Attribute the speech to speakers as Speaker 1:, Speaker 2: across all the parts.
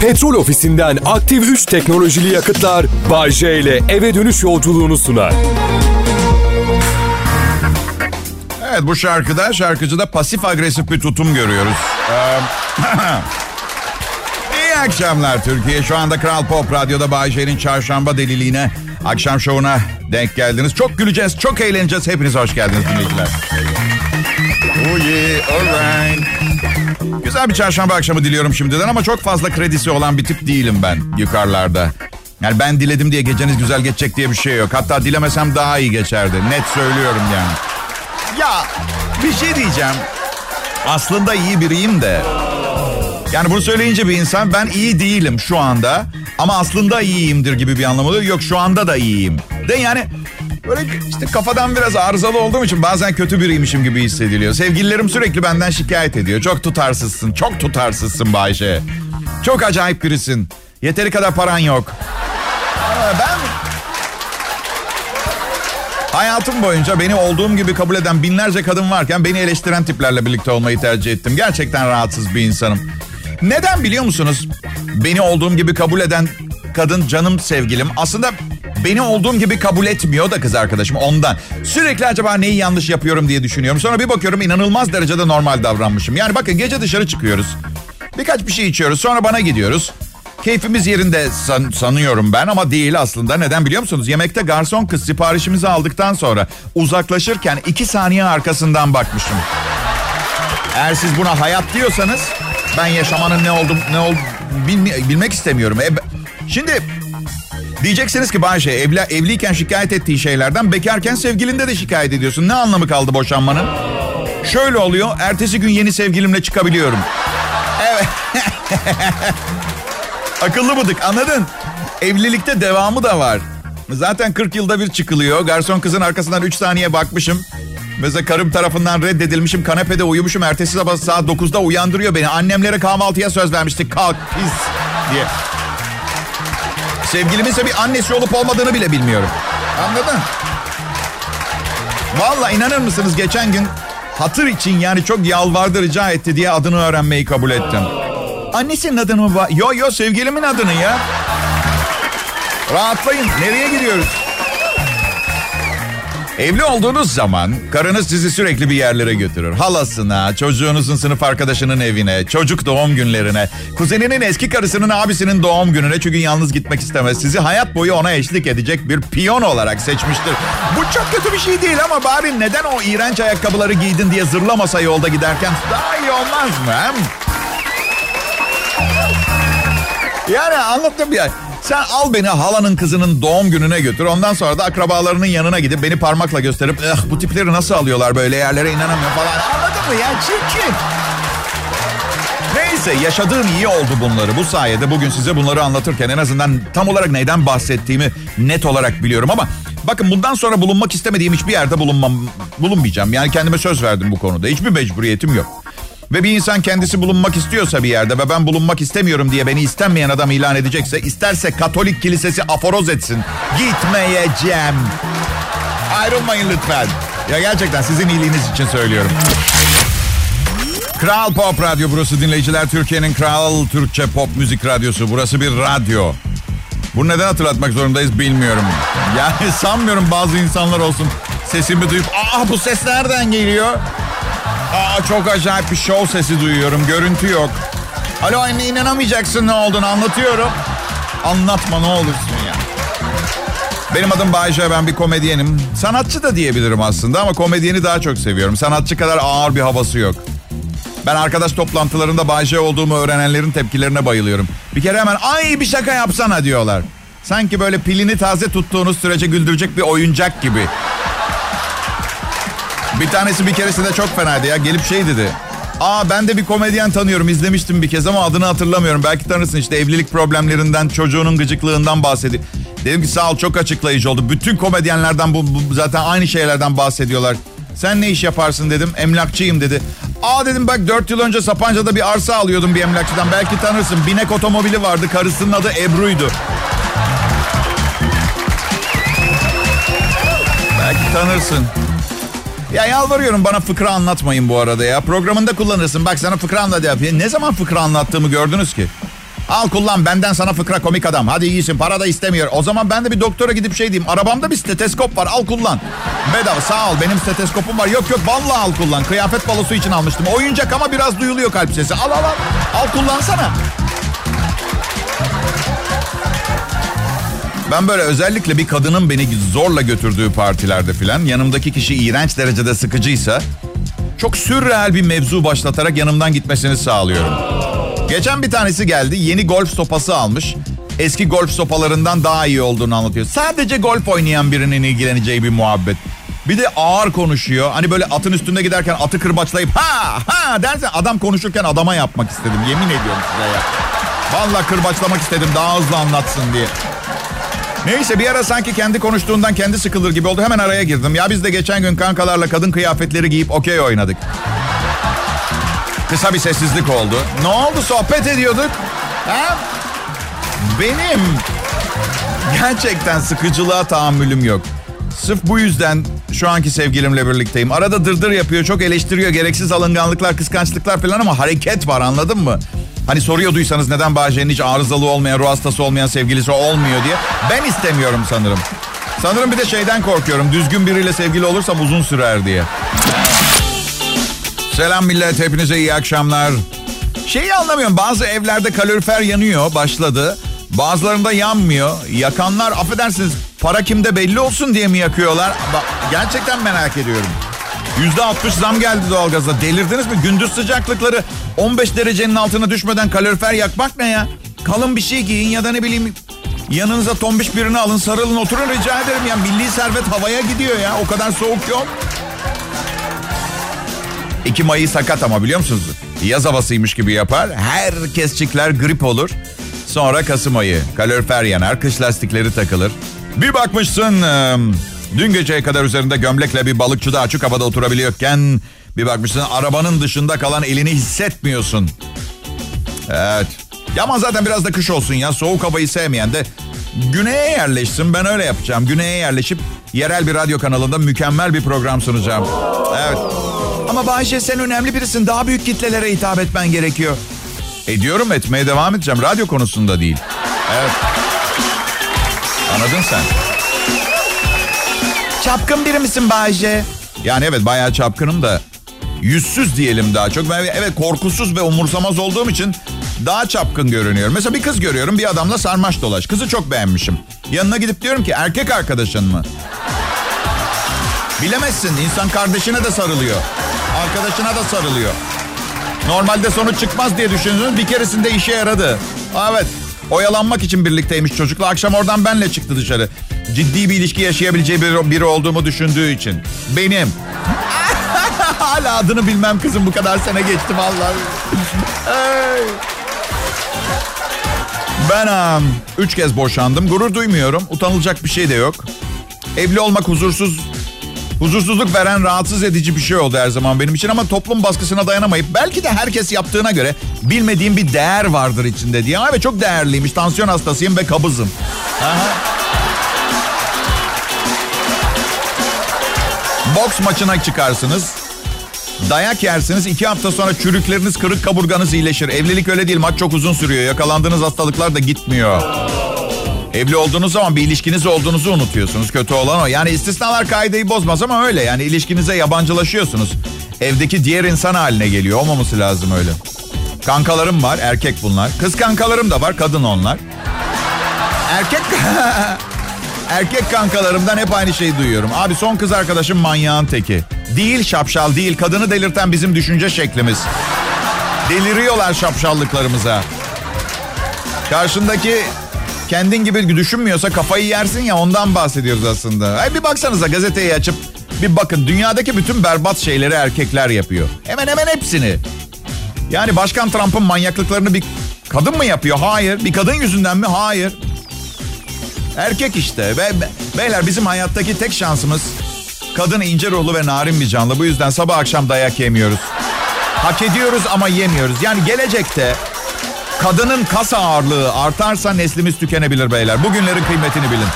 Speaker 1: Petrol ofisinden aktif 3 teknolojili yakıtlar Bay J ile eve dönüş yolculuğunu sunar.
Speaker 2: Evet bu şarkıda şarkıcıda pasif agresif bir tutum görüyoruz. Ee, İyi akşamlar Türkiye. Şu anda Kral Pop Radyo'da Bay J'nin çarşamba deliliğine, akşam şovuna denk geldiniz. Çok güleceğiz, çok eğleneceğiz. Hepiniz hoş geldiniz dinleyiciler. Oh yeah, alright. Güzel bir çarşamba akşamı diliyorum şimdiden ama çok fazla kredisi olan bir tip değilim ben yukarılarda. Yani ben diledim diye geceniz güzel geçecek diye bir şey yok. Hatta dilemesem daha iyi geçerdi. Net söylüyorum yani. Ya bir şey diyeceğim. Aslında iyi biriyim de. Yani bunu söyleyince bir insan ben iyi değilim şu anda ama aslında iyiyimdir gibi bir anlam oluyor. Yok şu anda da iyiyim. De yani böyle işte kafadan biraz arızalı olduğum için bazen kötü biriymişim gibi hissediliyor. Sevgililerim sürekli benden şikayet ediyor. Çok tutarsızsın, çok tutarsızsın Bayşe. Çok acayip birisin. Yeteri kadar paran yok. Ben Hayatım boyunca beni olduğum gibi kabul eden binlerce kadın varken beni eleştiren tiplerle birlikte olmayı tercih ettim. Gerçekten rahatsız bir insanım. Neden biliyor musunuz? Beni olduğum gibi kabul eden kadın canım sevgilim aslında beni olduğum gibi kabul etmiyor da kız arkadaşım ondan. Sürekli acaba neyi yanlış yapıyorum diye düşünüyorum. Sonra bir bakıyorum inanılmaz derecede normal davranmışım. Yani bakın gece dışarı çıkıyoruz. Birkaç bir şey içiyoruz sonra bana gidiyoruz. Keyfimiz yerinde san- sanıyorum ben ama değil aslında. Neden biliyor musunuz? Yemekte garson kız siparişimizi aldıktan sonra uzaklaşırken iki saniye arkasından bakmışım. Eğer siz buna hayat diyorsanız ben yaşamanın ne oldum ne ol bilmi- bilmek istemiyorum. E, şimdi diyeceksiniz ki Bayşe evli, evliyken şikayet ettiği şeylerden bekarken sevgilinde de şikayet ediyorsun. Ne anlamı kaldı boşanmanın? Şöyle oluyor. Ertesi gün yeni sevgilimle çıkabiliyorum. Evet. Akıllı bıdık anladın? Evlilikte devamı da var. Zaten 40 yılda bir çıkılıyor. Garson kızın arkasından 3 saniye bakmışım. Mesela karım tarafından reddedilmişim. Kanepede uyumuşum. Ertesi sabah saat 9'da uyandırıyor beni. Annemlere kahvaltıya söz vermiştik. Kalk pis diye. Sevgilimin ise bir annesi olup olmadığını bile bilmiyorum. Anladın? Valla inanır mısınız geçen gün hatır için yani çok yalvardı rica etti diye adını öğrenmeyi kabul ettim. Annesinin adını mı? Yo yo sevgilimin adını ya. Rahatlayın. Nereye gidiyoruz? Evli olduğunuz zaman karınız sizi sürekli bir yerlere götürür. Halasına, çocuğunuzun sınıf arkadaşının evine, çocuk doğum günlerine, kuzeninin eski karısının abisinin doğum gününe çünkü yalnız gitmek istemez. Sizi hayat boyu ona eşlik edecek bir piyon olarak seçmiştir. Bu çok kötü bir şey değil ama bari neden o iğrenç ayakkabıları giydin diye zırlamasa yolda giderken daha iyi olmaz mı? Hem? Yani anlattım ya. Sen al beni halanın kızının doğum gününe götür. Ondan sonra da akrabalarının yanına gidip beni parmakla gösterip eh bu tipleri nasıl alıyorlar böyle yerlere inanamıyorum falan. Anladın mı ya? Çirkin. Neyse yaşadığım iyi oldu bunları. Bu sayede bugün size bunları anlatırken en azından tam olarak neyden bahsettiğimi net olarak biliyorum ama bakın bundan sonra bulunmak istemediğim hiçbir yerde bulunmam bulunmayacağım. Yani kendime söz verdim bu konuda. Hiçbir mecburiyetim yok. Ve bir insan kendisi bulunmak istiyorsa bir yerde ve ben bulunmak istemiyorum diye beni istenmeyen adam ilan edecekse isterse Katolik kilisesi aforoz etsin. Gitmeyeceğim. Ayrılmayın lütfen. Ya gerçekten sizin iyiliğiniz için söylüyorum. Kral Pop Radyo burası dinleyiciler. Türkiye'nin kral Türkçe pop müzik radyosu. Burası bir radyo. Bunu neden hatırlatmak zorundayız bilmiyorum. Yani sanmıyorum bazı insanlar olsun sesimi duyup aa bu ses nereden geliyor? Aa çok acayip bir show sesi duyuyorum. Görüntü yok. Alo anne inanamayacaksın ne olduğunu anlatıyorum. Anlatma ne olursun ya. Benim adım Bayşe ben bir komedyenim. Sanatçı da diyebilirim aslında ama komedyeni daha çok seviyorum. Sanatçı kadar ağır bir havası yok. Ben arkadaş toplantılarında Bayşe olduğumu öğrenenlerin tepkilerine bayılıyorum. Bir kere hemen ay bir şaka yapsana diyorlar. Sanki böyle pilini taze tuttuğunuz sürece güldürecek bir oyuncak gibi. Bir tanesi bir keresinde çok fenaydı ya. Gelip şey dedi. Aa ben de bir komedyen tanıyorum. izlemiştim bir kez ama adını hatırlamıyorum. Belki tanırsın işte evlilik problemlerinden, çocuğunun gıcıklığından bahsediyor. Dedim ki sağ ol çok açıklayıcı oldu. Bütün komedyenlerden bu, bu zaten aynı şeylerden bahsediyorlar. Sen ne iş yaparsın dedim. Emlakçıyım dedi. Aa dedim bak 4 yıl önce Sapanca'da bir arsa alıyordum bir emlakçıdan. Belki tanırsın. Binek otomobili vardı. Karısının adı Ebru'ydu. Belki tanırsın. Ya yalvarıyorum bana fıkra anlatmayın bu arada ya. Programında kullanırsın. Bak sana fıkra anlat ya. Ne zaman fıkra anlattığımı gördünüz ki? Al kullan benden sana fıkra komik adam. Hadi iyisin para da istemiyor. O zaman ben de bir doktora gidip şey diyeyim. Arabamda bir steteskop var al kullan. Bedava sağ ol benim steteskopum var. Yok yok vallahi al kullan. Kıyafet balosu için almıştım. Oyuncak ama biraz duyuluyor kalp sesi. Al al al. Al kullansana. Ben böyle özellikle bir kadının beni zorla götürdüğü partilerde filan yanımdaki kişi iğrenç derecede sıkıcıysa çok sürreal bir mevzu başlatarak yanımdan gitmesini sağlıyorum. Geçen bir tanesi geldi yeni golf sopası almış. Eski golf sopalarından daha iyi olduğunu anlatıyor. Sadece golf oynayan birinin ilgileneceği bir muhabbet. Bir de ağır konuşuyor. Hani böyle atın üstünde giderken atı kırbaçlayıp ha ha derse adam konuşurken adama yapmak istedim. Yemin ediyorum size ya. Vallahi kırbaçlamak istedim daha hızlı anlatsın diye. Neyse bir ara sanki kendi konuştuğundan kendi sıkılır gibi oldu. Hemen araya girdim. Ya biz de geçen gün kankalarla kadın kıyafetleri giyip okey oynadık. Kısa bir sessizlik oldu. Ne oldu sohbet ediyorduk? Ha? Benim gerçekten sıkıcılığa tahammülüm yok. Sırf bu yüzden şu anki sevgilimle birlikteyim. Arada dırdır yapıyor, çok eleştiriyor. Gereksiz alınganlıklar, kıskançlıklar falan ama hareket var anladın mı? Hani soruyorduysanız neden Bahçe'nin hiç arızalı olmayan, ruh hastası olmayan sevgilisi olmuyor diye. Ben istemiyorum sanırım. Sanırım bir de şeyden korkuyorum. Düzgün biriyle sevgili olursam uzun sürer diye. Selam millet, hepinize iyi akşamlar. Şeyi anlamıyorum. Bazı evlerde kalorifer yanıyor, başladı. Bazılarında yanmıyor. Yakanlar affedersiniz para kimde belli olsun diye mi yakıyorlar? Gerçekten merak ediyorum. Yüzde altmış zam geldi doğalgaza. Delirdiniz mi? Gündüz sıcaklıkları 15 derecenin altına düşmeden kalorifer yakmak ne ya? Kalın bir şey giyin ya da ne bileyim yanınıza tombiş birini alın sarılın oturun rica ederim. Ya milli servet havaya gidiyor ya. O kadar soğuk yok. Ekim ayı sakat ama biliyor musunuz? Yaz havasıymış gibi yapar. Herkesçikler grip olur. Sonra Kasım ayı. Kalorifer yanar, kış lastikleri takılır. Bir bakmışsın dün geceye kadar üzerinde gömlekle bir balıkçıda açık havada oturabiliyorken... ...bir bakmışsın arabanın dışında kalan elini hissetmiyorsun. Evet. Ya ama zaten biraz da kış olsun ya. Soğuk havayı sevmeyen de güneye yerleşsin. Ben öyle yapacağım. Güneye yerleşip yerel bir radyo kanalında mükemmel bir program sunacağım. Evet. Ama Bayşe sen önemli birisin. Daha büyük kitlelere hitap etmen gerekiyor. Ediyorum etmeye devam edeceğim. Radyo konusunda değil. Evet. Anladın sen. Çapkın biri misin Bayce? Yani evet bayağı çapkınım da yüzsüz diyelim daha çok. Ben evet korkusuz ve umursamaz olduğum için daha çapkın görünüyorum. Mesela bir kız görüyorum bir adamla sarmaş dolaş. Kızı çok beğenmişim. Yanına gidip diyorum ki erkek arkadaşın mı? Bilemezsin insan kardeşine de sarılıyor. Arkadaşına da sarılıyor. Normalde sonuç çıkmaz diye düşündünüz. Bir keresinde işe yaradı. Evet. Oyalanmak için birlikteymiş çocukla. Akşam oradan benle çıktı dışarı. Ciddi bir ilişki yaşayabileceği biri, olduğumu düşündüğü için. Benim. Hala adını bilmem kızım bu kadar sene geçti vallahi. ben um, üç kez boşandım. Gurur duymuyorum. Utanılacak bir şey de yok. Evli olmak huzursuz Huzursuzluk veren rahatsız edici bir şey oldu her zaman benim için ama toplum baskısına dayanamayıp belki de herkes yaptığına göre bilmediğim bir değer vardır içinde diye. Evet çok değerliymiş. Tansiyon hastasıyım ve kabızım. Aha. Boks maçına çıkarsınız. Dayak yersiniz. iki hafta sonra çürükleriniz, kırık kaburganız iyileşir. Evlilik öyle değil. Maç çok uzun sürüyor. Yakalandığınız hastalıklar da gitmiyor. Evli olduğunuz zaman bir ilişkiniz olduğunuzu unutuyorsunuz. Kötü olan o. Yani istisnalar kaideyi bozmaz ama öyle. Yani ilişkinize yabancılaşıyorsunuz. Evdeki diğer insan haline geliyor. Olmaması lazım öyle. Kankalarım var. Erkek bunlar. Kız kankalarım da var. Kadın onlar. Erkek... Erkek kankalarımdan hep aynı şeyi duyuyorum. Abi son kız arkadaşım manyağın teki. Değil şapşal değil. Kadını delirten bizim düşünce şeklimiz. Deliriyorlar şapşallıklarımıza. Karşındaki kendin gibi düşünmüyorsa kafayı yersin ya ondan bahsediyoruz aslında. Ay bir baksanıza gazeteyi açıp bir bakın dünyadaki bütün berbat şeyleri erkekler yapıyor. Hemen hemen hepsini. Yani Başkan Trump'ın manyaklıklarını bir kadın mı yapıyor? Hayır. Bir kadın yüzünden mi? Hayır. Erkek işte. Ve beyler bizim hayattaki tek şansımız kadın ince ruhlu ve narin bir canlı. Bu yüzden sabah akşam dayak yemiyoruz. Hak ediyoruz ama yemiyoruz. Yani gelecekte Kadının kas ağırlığı artarsa neslimiz tükenebilir beyler. Bugünlerin kıymetini bilin.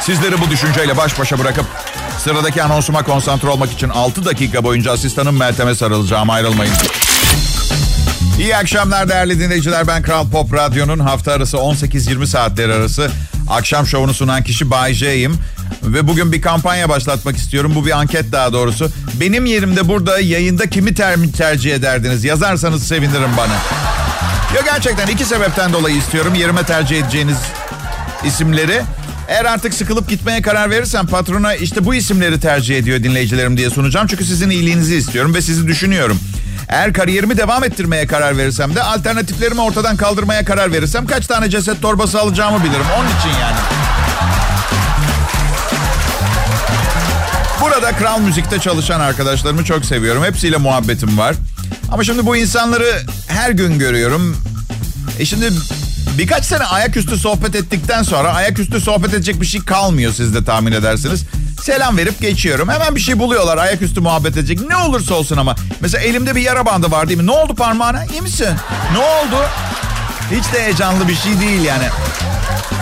Speaker 2: Sizleri bu düşünceyle baş başa bırakıp sıradaki anonsuma konsantre olmak için 6 dakika boyunca asistanım Meltem'e sarılacağım. Ayrılmayın. İyi akşamlar değerli dinleyiciler. Ben Kral Pop Radyo'nun hafta arası 18-20 saatler arası akşam şovunu sunan kişi Bay J'yim. Ve bugün bir kampanya başlatmak istiyorum. Bu bir anket daha doğrusu. Benim yerimde burada yayında kimi ter tercih ederdiniz? Yazarsanız sevinirim bana. Ya gerçekten iki sebepten dolayı istiyorum yerime tercih edeceğiniz isimleri. Eğer artık sıkılıp gitmeye karar verirsem patrona işte bu isimleri tercih ediyor dinleyicilerim diye sunacağım. Çünkü sizin iyiliğinizi istiyorum ve sizi düşünüyorum. Eğer kariyerimi devam ettirmeye karar verirsem de alternatiflerimi ortadan kaldırmaya karar verirsem kaç tane ceset torbası alacağımı bilirim. Onun için yani. Burada Kral Müzik'te çalışan arkadaşlarımı çok seviyorum. Hepsiyle muhabbetim var. Ama şimdi bu insanları her gün görüyorum. E şimdi birkaç sene ayaküstü sohbet ettikten sonra ayaküstü sohbet edecek bir şey kalmıyor siz de tahmin edersiniz. Selam verip geçiyorum. Hemen bir şey buluyorlar ayaküstü muhabbet edecek. Ne olursa olsun ama. Mesela elimde bir yara bandı var değil mi? Ne oldu parmağına? İyi misin? Ne oldu? Hiç de heyecanlı bir şey değil yani.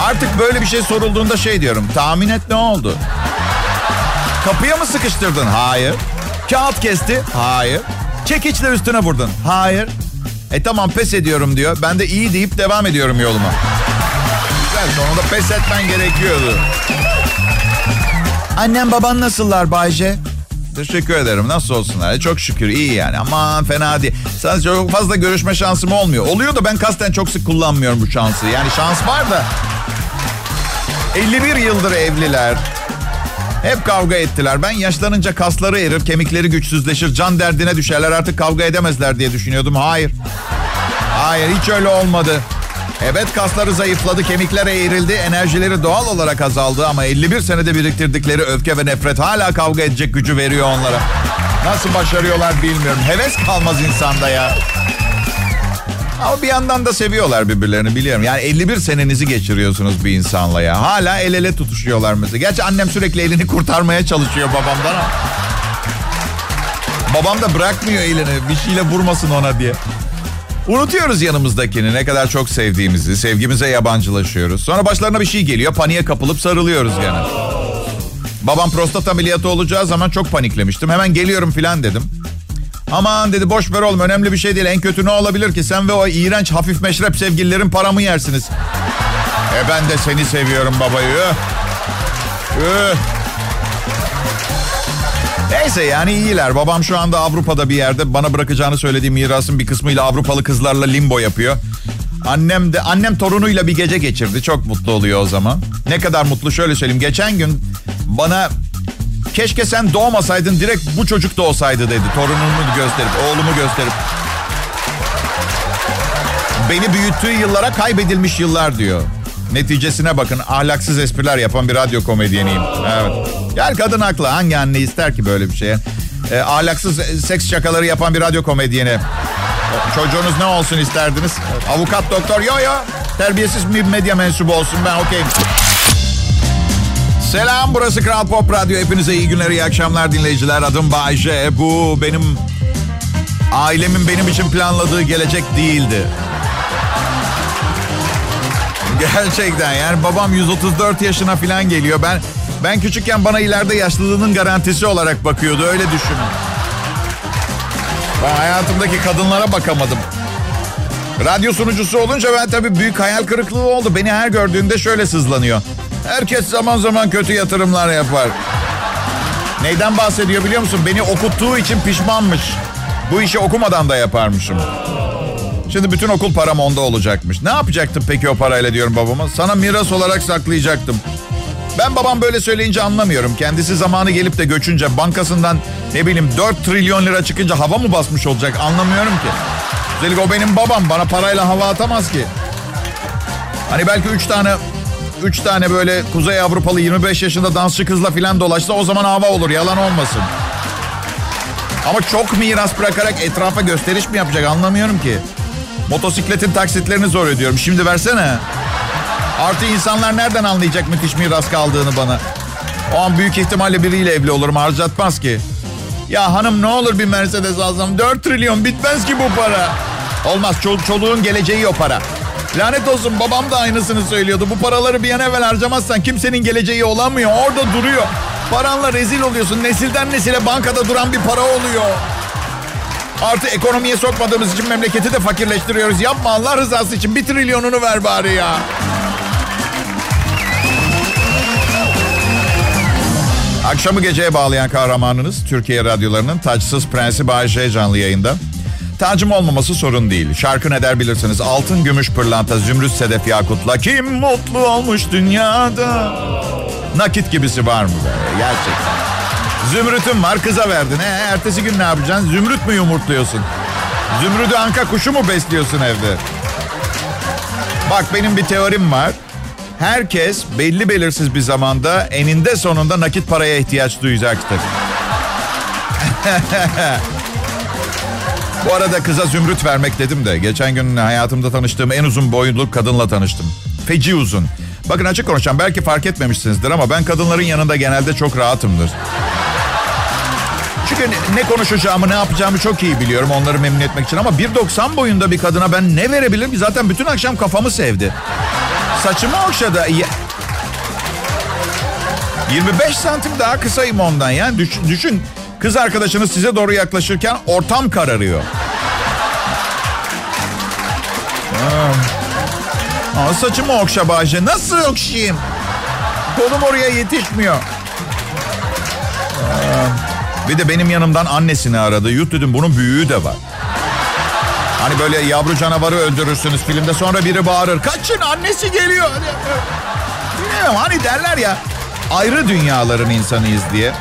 Speaker 2: Artık böyle bir şey sorulduğunda şey diyorum. Tahmin et ne oldu? Kapıya mı sıkıştırdın? Hayır. Kağıt kesti? Hayır. Çekiçle üstüne vurdun? Hayır. E tamam pes ediyorum diyor. Ben de iyi deyip devam ediyorum yoluma. Güzel sonunda pes etmen gerekiyordu. Annem baban nasıllar Bayce? Teşekkür ederim. Nasıl olsunlar? E, çok şükür iyi yani. Aman fena değil. Sadece çok fazla görüşme şansım olmuyor. Oluyor da ben kasten çok sık kullanmıyorum bu şansı. Yani şans var da. 51 yıldır evliler. Hep kavga ettiler. Ben yaşlanınca kasları erir, kemikleri güçsüzleşir, can derdine düşerler. Artık kavga edemezler diye düşünüyordum. Hayır. Hayır hiç öyle olmadı. Evet kasları zayıfladı, kemikler eğrildi, enerjileri doğal olarak azaldı ama 51 senede biriktirdikleri öfke ve nefret hala kavga edecek gücü veriyor onlara. Nasıl başarıyorlar bilmiyorum. Heves kalmaz insanda ya. Ama bir yandan da seviyorlar birbirlerini biliyorum. Yani 51 senenizi geçiriyorsunuz bir insanla ya. Hala el ele tutuşuyorlar mesela. Gerçi annem sürekli elini kurtarmaya çalışıyor babamdan ama. Babam da bırakmıyor elini bir şeyle vurmasın ona diye. Unutuyoruz yanımızdakini ne kadar çok sevdiğimizi, sevgimize yabancılaşıyoruz. Sonra başlarına bir şey geliyor, paniğe kapılıp sarılıyoruz gene. Babam prostat ameliyatı olacağı zaman çok paniklemiştim. Hemen geliyorum filan dedim. Aman dedi boş ver oğlum önemli bir şey değil. En kötü ne olabilir ki sen ve o iğrenç hafif meşrep sevgililerin paramı yersiniz. E ben de seni seviyorum babayı. Neyse yani iyiler. Babam şu anda Avrupa'da bir yerde bana bırakacağını söylediği mirasın bir kısmıyla Avrupalı kızlarla limbo yapıyor. Annem de annem torunuyla bir gece geçirdi. Çok mutlu oluyor o zaman. Ne kadar mutlu şöyle söyleyeyim. Geçen gün bana keşke sen doğmasaydın direkt bu çocuk doğsaydı dedi. Torunumu gösterip, oğlumu gösterip. Beni büyüttüğü yıllara kaybedilmiş yıllar diyor. Neticesine bakın ahlaksız espriler yapan bir radyo komedyeniyim. Evet. Gel kadın haklı. Hangi anne ister ki böyle bir şeye? E, ahlaksız seks şakaları yapan bir radyo komedyeni. Çocuğunuz ne olsun isterdiniz? Avukat, doktor, yo yo. Terbiyesiz bir medya mensubu olsun ben okeyim. Selam burası Kral Pop Radyo. Hepinize iyi günler, iyi akşamlar dinleyiciler. Adım Bayce. Bu benim ailemin benim için planladığı gelecek değildi. Gerçekten yani babam 134 yaşına falan geliyor. Ben ben küçükken bana ileride yaşlılığının garantisi olarak bakıyordu. Öyle düşünün. Ben hayatımdaki kadınlara bakamadım. Radyo sunucusu olunca ben tabii büyük hayal kırıklığı oldu. Beni her gördüğünde şöyle sızlanıyor. Herkes zaman zaman kötü yatırımlar yapar. Neyden bahsediyor biliyor musun? Beni okuttuğu için pişmanmış. Bu işi okumadan da yaparmışım. Şimdi bütün okul param onda olacakmış. Ne yapacaktım peki o parayla diyorum babama? Sana miras olarak saklayacaktım. Ben babam böyle söyleyince anlamıyorum. Kendisi zamanı gelip de göçünce bankasından ne bileyim 4 trilyon lira çıkınca hava mı basmış olacak anlamıyorum ki. Üstelik o benim babam bana parayla hava atamaz ki. Hani belki 3 tane 3 tane böyle Kuzey Avrupalı 25 yaşında dansçı kızla filan dolaşsa o zaman hava olur yalan olmasın. Ama çok miras bırakarak etrafa gösteriş mi yapacak anlamıyorum ki. Motosikletin taksitlerini zor ödüyorum. Şimdi versene. Artı insanlar nereden anlayacak müthiş miras kaldığını bana? O an büyük ihtimalle biriyle evli olurum harcatmaz ki. Ya hanım ne olur bir Mercedes alsam 4 trilyon bitmez ki bu para. Olmaz çol çoluğun geleceği o para. Lanet olsun babam da aynısını söylüyordu. Bu paraları bir an evvel harcamazsan kimsenin geleceği olamıyor. Orada duruyor. Paranla rezil oluyorsun. Nesilden nesile bankada duran bir para oluyor. Artı ekonomiye sokmadığımız için memleketi de fakirleştiriyoruz. Yapma Allah rızası için bir trilyonunu ver bari ya. Akşamı geceye bağlayan kahramanınız Türkiye radyolarının taçsız prensi Bayece canlı yayında. Tacım olmaması sorun değil. Şarkı ne der bilirsiniz. Altın, gümüş, pırlanta, zümrüt, sedef, yakutla. Kim mutlu olmuş dünyada? Nakit gibisi var mı be? Gerçekten. Zümrüt'ün var kıza verdin. E, ertesi gün ne yapacaksın? Zümrüt mü yumurtluyorsun? Zümrüt'ü anka kuşu mu besliyorsun evde? Bak benim bir teorim var. Herkes belli belirsiz bir zamanda eninde sonunda nakit paraya ihtiyaç duyacaktır. Bu arada kıza zümrüt vermek dedim de geçen gün hayatımda tanıştığım en uzun boylu kadınla tanıştım. Feci uzun. Bakın açık konuşacağım belki fark etmemişsinizdir ama ben kadınların yanında genelde çok rahatımdır. Çünkü ne konuşacağımı, ne yapacağımı çok iyi biliyorum onları memnun etmek için. Ama 1.90 boyunda bir kadına ben ne verebilirim? Zaten bütün akşam kafamı sevdi. Saçımı okşadı. 25 santim daha kısayım ondan. Yani düşün, düşün kız arkadaşınız size doğru yaklaşırken ortam kararıyor. Aa, saçımı okşa Bahçe. Nasıl okşayayım? Kolum oraya yetişmiyor. Aa, bir de benim yanımdan annesini aradı. Yut dedim bunun büyüğü de var. Hani böyle yavru canavarı öldürürsünüz filmde sonra biri bağırır. Kaçın annesi geliyor. Bilmiyorum hani derler ya ayrı dünyaların insanıyız diye.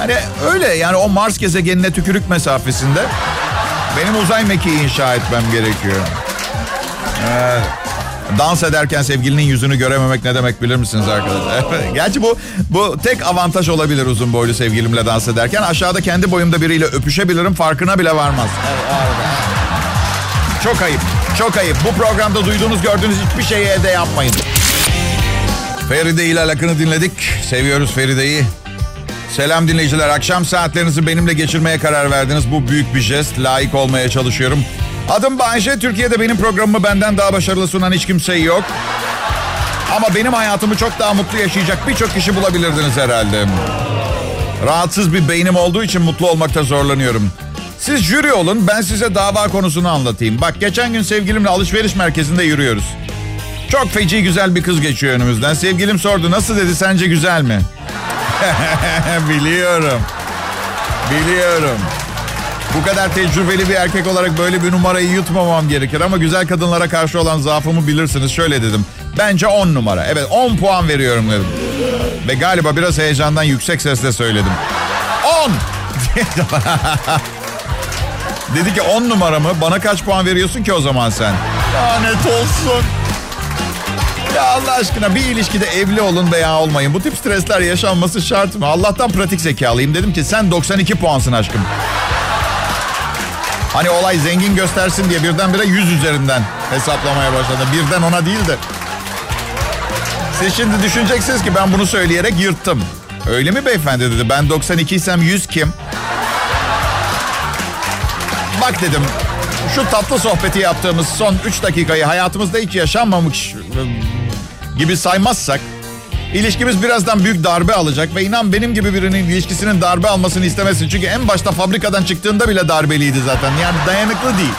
Speaker 2: Yani öyle yani o Mars gezegenine tükürük mesafesinde benim uzay mekiği inşa etmem gerekiyor. Evet. Dans ederken sevgilinin yüzünü görememek ne demek bilir misiniz arkadaşlar? Gerçi bu bu tek avantaj olabilir uzun boylu sevgilimle dans ederken. Aşağıda kendi boyumda biriyle öpüşebilirim farkına bile varmaz. Çok ayıp, çok ayıp. Bu programda duyduğunuz, gördüğünüz hiçbir şeyi evde yapmayın. Feride ile alakını dinledik. Seviyoruz Feride'yi. Selam dinleyiciler. Akşam saatlerinizi benimle geçirmeye karar verdiniz. Bu büyük bir jest. Layık olmaya çalışıyorum. Adım Bayşe. Türkiye'de benim programımı benden daha başarılı sunan hiç kimse yok. Ama benim hayatımı çok daha mutlu yaşayacak birçok kişi bulabilirdiniz herhalde. Rahatsız bir beynim olduğu için mutlu olmakta zorlanıyorum. Siz jüri olun ben size dava konusunu anlatayım. Bak geçen gün sevgilimle alışveriş merkezinde yürüyoruz. Çok feci güzel bir kız geçiyor önümüzden. Sevgilim sordu nasıl dedi sence güzel mi? Biliyorum. Biliyorum. Bu kadar tecrübeli bir erkek olarak böyle bir numarayı yutmamam gerekir. Ama güzel kadınlara karşı olan zaafımı bilirsiniz. Şöyle dedim. Bence 10 numara. Evet 10 puan veriyorum dedim. Ve galiba biraz heyecandan yüksek sesle söyledim. 10! Dedi ki 10 numara mı? Bana kaç puan veriyorsun ki o zaman sen? Lanet olsun. Ya Allah aşkına bir ilişkide evli olun veya olmayın. Bu tip stresler yaşanması şart mı? Allah'tan pratik zekalıyım. Dedim ki sen 92 puansın aşkım. Hani olay zengin göstersin diye birdenbire 100 üzerinden hesaplamaya başladı. Birden ona değil de. Siz şimdi düşüneceksiniz ki ben bunu söyleyerek yırttım. Öyle mi beyefendi dedi. Ben 92 isem 100 kim? Bak dedim şu tatlı sohbeti yaptığımız son 3 dakikayı hayatımızda hiç yaşanmamış gibi saymazsak ilişkimiz birazdan büyük darbe alacak ve inan benim gibi birinin ilişkisinin darbe almasını istemezsin. Çünkü en başta fabrikadan çıktığında bile darbeliydi zaten. Yani dayanıklı değil.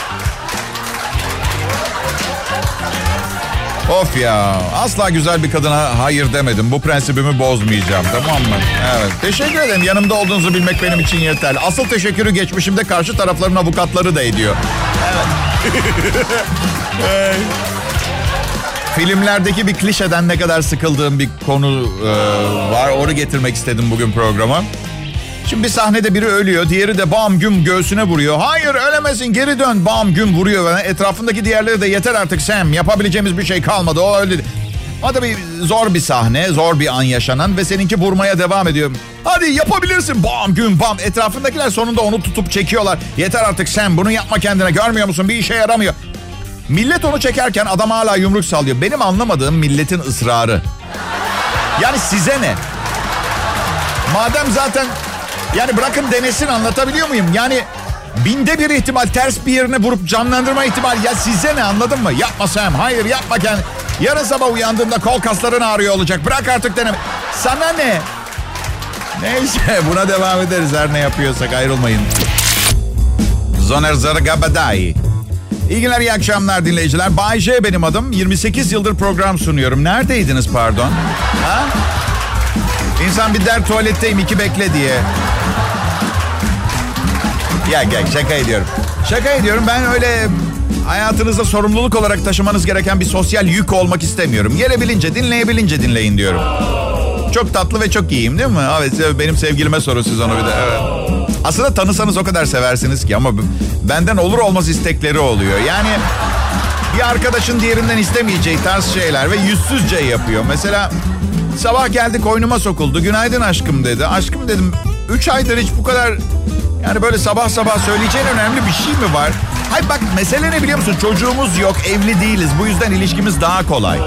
Speaker 2: Of ya asla güzel bir kadına hayır demedim. Bu prensibimi bozmayacağım tamam mı? Evet teşekkür ederim yanımda olduğunuzu bilmek benim için yeterli. Asıl teşekkürü geçmişimde karşı tarafların avukatları da ediyor. Evet. Filmlerdeki bir klişeden ne kadar sıkıldığım bir konu e, var. Onu getirmek istedim bugün programa. Şimdi bir sahnede biri ölüyor. Diğeri de bam güm göğsüne vuruyor. Hayır ölemezsin geri dön. Bam güm vuruyor. Etrafındaki diğerleri de yeter artık Sam. Yapabileceğimiz bir şey kalmadı. O öldü. O da bir zor bir sahne. Zor bir an yaşanan. Ve seninki vurmaya devam ediyor. Hadi yapabilirsin. Bam güm bam. Etrafındakiler sonunda onu tutup çekiyorlar. Yeter artık Sam. Bunu yapma kendine. Görmüyor musun? Bir işe yaramıyor. Millet onu çekerken adam hala yumruk sallıyor. Benim anlamadığım milletin ısrarı. Yani size ne? Madem zaten yani bırakın denesin anlatabiliyor muyum? Yani binde bir ihtimal ters bir yerine vurup canlandırma ihtimali. Ya size ne anladın mı? Yapma Sam. Hayır yapma kendi. Yarın sabah uyandığında kol kasların ağrıyor olacak. Bırak artık deneme. Sana ne? Neyse buna devam ederiz her ne yapıyorsak ayrılmayın. Zoner Zargabadai. İyi günler, iyi akşamlar dinleyiciler. Bay J benim adım. 28 yıldır program sunuyorum. Neredeydiniz pardon? Ha? İnsan bir der tuvaletteyim iki bekle diye. Ya gel şaka ediyorum. Şaka ediyorum ben öyle hayatınızda sorumluluk olarak taşımanız gereken bir sosyal yük olmak istemiyorum. Gelebilince dinleyebilince dinleyin diyorum. Çok tatlı ve çok iyiyim değil mi? Evet benim sevgilime sorun siz onu bir de. Evet. Aslında tanısanız o kadar seversiniz ki ama benden olur olmaz istekleri oluyor. Yani bir arkadaşın diğerinden istemeyeceği tarz şeyler ve yüzsüzce yapıyor. Mesela sabah geldi koynuma sokuldu. Günaydın aşkım dedi. Aşkım dedim 3 aydır hiç bu kadar yani böyle sabah sabah söyleyeceğin önemli bir şey mi var? Hayır bak mesele ne biliyor musun? Çocuğumuz yok, evli değiliz. Bu yüzden ilişkimiz daha kolay.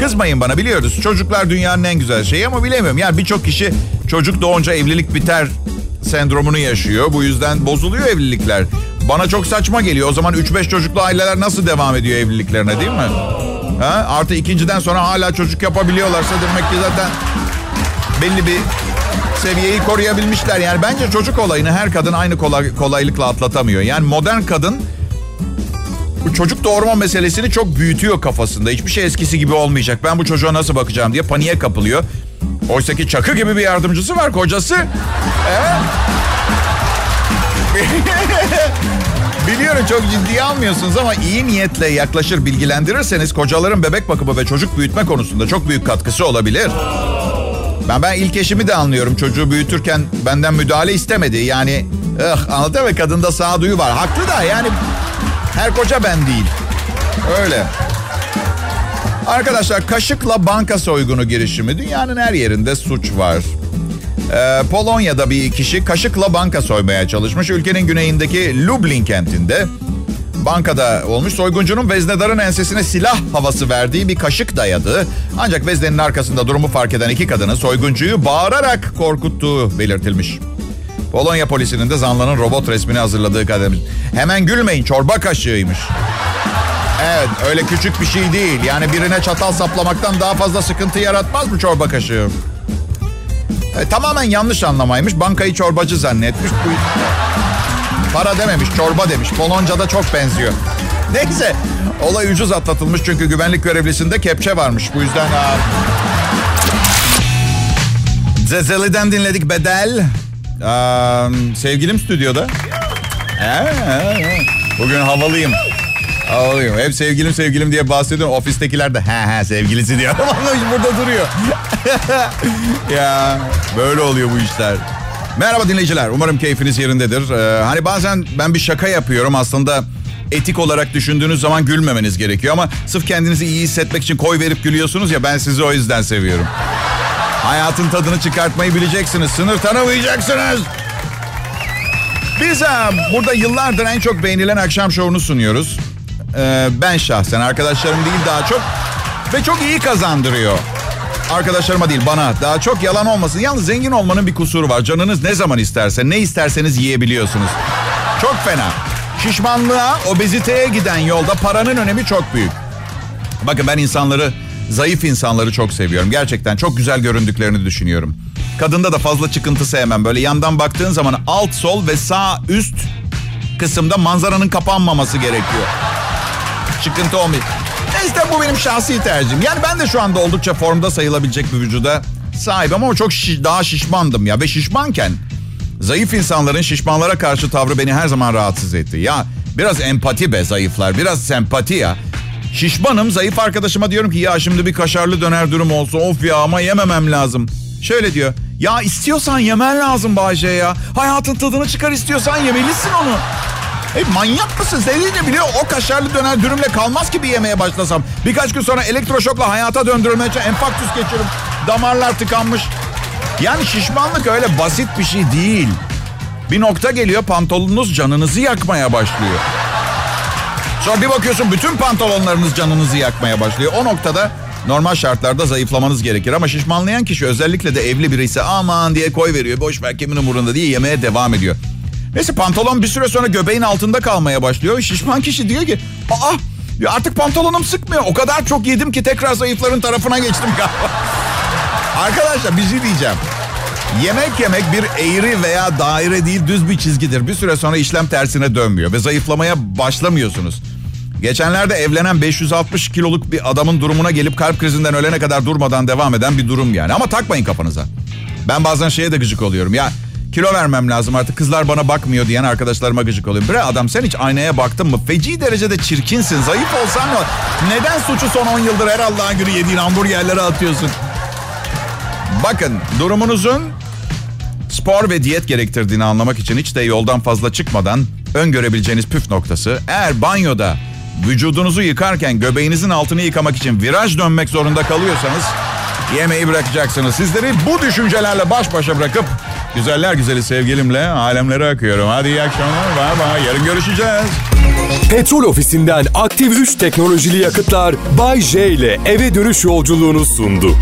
Speaker 2: Kızmayın bana biliyoruz. Çocuklar dünyanın en güzel şeyi ama bilemiyorum. Yani birçok kişi çocuk doğunca evlilik biter sendromunu yaşıyor. Bu yüzden bozuluyor evlilikler. Bana çok saçma geliyor. O zaman 3-5 çocuklu aileler nasıl devam ediyor evliliklerine değil mi? Ha? Artı ikinciden sonra hala çocuk yapabiliyorlarsa demek ki zaten belli bir seviyeyi koruyabilmişler. Yani bence çocuk olayını her kadın aynı kolay, kolaylıkla atlatamıyor. Yani modern kadın bu çocuk doğurma meselesini çok büyütüyor kafasında. Hiçbir şey eskisi gibi olmayacak. Ben bu çocuğa nasıl bakacağım diye paniğe kapılıyor. Oysa ki çakı gibi bir yardımcısı var kocası. Evet. Biliyorum çok ciddiye almıyorsunuz ama iyi niyetle yaklaşır bilgilendirirseniz kocaların bebek bakımı ve çocuk büyütme konusunda çok büyük katkısı olabilir. Ben ben ilk eşimi de anlıyorum. Çocuğu büyütürken benden müdahale istemedi. Yani ıh, anladın mı? Kadında sağduyu var. Haklı da yani her koca ben değil. Öyle. Arkadaşlar kaşıkla banka soygunu girişimi dünyanın her yerinde suç var. Ee, Polonya'da bir kişi kaşıkla banka soymaya çalışmış. Ülkenin güneyindeki Lublin kentinde bankada olmuş. Soyguncunun veznedarın ensesine silah havası verdiği bir kaşık dayadı. Ancak veznenin arkasında durumu fark eden iki kadının soyguncuyu bağırarak korkuttuğu belirtilmiş. Polonya polisinin de zanlının robot resmini hazırladığı kadar. Hemen gülmeyin çorba kaşığıymış. Evet öyle küçük bir şey değil. Yani birine çatal saplamaktan daha fazla sıkıntı yaratmaz mı çorba kaşığı? E, tamamen yanlış anlamaymış. Bankayı çorbacı zannetmiş. Para dememiş, çorba demiş. Polonca'da çok benziyor. Neyse, olay ucuz atlatılmış çünkü güvenlik görevlisinde kepçe varmış. Bu yüzden... Ha... Zezeli'den dinledik Bedel. Ee, sevgilim stüdyoda. Ee, bugün havalıyım. Havalıyım. Hep sevgilim sevgilim diye bahsediyorum. Ofistekiler de he he sevgilisi diyor. Burada duruyor. ya böyle oluyor bu işler. Merhaba dinleyiciler. Umarım keyfiniz yerindedir. Ee, hani bazen ben bir şaka yapıyorum aslında etik olarak düşündüğünüz zaman gülmemeniz gerekiyor ama sırf kendinizi iyi hissetmek için koy verip gülüyorsunuz ya ben sizi o yüzden seviyorum. Hayatın tadını çıkartmayı bileceksiniz. Sınır tanımayacaksınız. Biz ha, burada yıllardır en çok beğenilen akşam şovunu sunuyoruz. Ee, ben şahsen arkadaşlarım değil daha çok ve çok iyi kazandırıyor. Arkadaşlarıma değil bana daha çok yalan olmasın. Yalnız zengin olmanın bir kusuru var. Canınız ne zaman isterse ne isterseniz yiyebiliyorsunuz. Çok fena. Şişmanlığa, obeziteye giden yolda paranın önemi çok büyük. Bakın ben insanları, zayıf insanları çok seviyorum. Gerçekten çok güzel göründüklerini düşünüyorum. Kadında da fazla çıkıntı sevmem. Böyle yandan baktığın zaman alt, sol ve sağ üst kısımda manzaranın kapanmaması gerekiyor. Çıkıntı olmayacak. Neyse bu benim şahsi tercihim. Yani ben de şu anda oldukça formda sayılabilecek bir vücuda sahibim ama çok şiş, daha şişmandım ya. Ve şişmanken zayıf insanların şişmanlara karşı tavrı beni her zaman rahatsız etti. Ya biraz empati be zayıflar, biraz sempati ya. Şişmanım, zayıf arkadaşıma diyorum ki ya şimdi bir kaşarlı döner durum olsa of ya ama yememem lazım. Şöyle diyor. Ya istiyorsan yemen lazım Bahçe ya. Hayatın tadını çıkar istiyorsan yemelisin onu. E manyak mısın? Dediğini biliyor o kaşarlı döner dürümle kalmaz ki bir yemeye başlasam. Birkaç gün sonra elektroşokla hayata döndürülmeye için enfarktüs geçiririm. Damarlar tıkanmış. Yani şişmanlık öyle basit bir şey değil. Bir nokta geliyor pantolonunuz canınızı yakmaya başlıyor. Sonra bir bakıyorsun bütün pantolonlarınız canınızı yakmaya başlıyor. O noktada normal şartlarda zayıflamanız gerekir. Ama şişmanlayan kişi özellikle de evli biri ise aman diye koy veriyor. Boş ver kimin umurunda diye yemeye devam ediyor. Neyse pantolon bir süre sonra göbeğin altında kalmaya başlıyor. Şişman kişi diyor ki aa ya artık pantolonum sıkmıyor. O kadar çok yedim ki tekrar zayıfların tarafına geçtim galiba. Arkadaşlar bir şey diyeceğim. Yemek yemek bir eğri veya daire değil düz bir çizgidir. Bir süre sonra işlem tersine dönmüyor ve zayıflamaya başlamıyorsunuz. Geçenlerde evlenen 560 kiloluk bir adamın durumuna gelip kalp krizinden ölene kadar durmadan devam eden bir durum yani. Ama takmayın kafanıza. Ben bazen şeye de gıcık oluyorum. Ya kilo vermem lazım artık kızlar bana bakmıyor diyen arkadaşlarıma gıcık oluyorum. Bre adam sen hiç aynaya baktın mı? Feci derecede çirkinsin. Zayıf olsan mı? Neden suçu son 10 yıldır her Allah'ın günü yediğin hamburgerlere atıyorsun? Bakın durumunuzun spor ve diyet gerektirdiğini anlamak için hiç de yoldan fazla çıkmadan öngörebileceğiniz püf noktası. Eğer banyoda vücudunuzu yıkarken göbeğinizin altını yıkamak için viraj dönmek zorunda kalıyorsanız yemeği bırakacaksınız. Sizleri bu düşüncelerle baş başa bırakıp güzeller güzeli sevgilimle alemlere akıyorum. Hadi iyi akşamlar. Bye bye. Yarın görüşeceğiz.
Speaker 1: Petrol ofisinden aktif 3 teknolojili yakıtlar Bay J ile eve dönüş yolculuğunu sundu.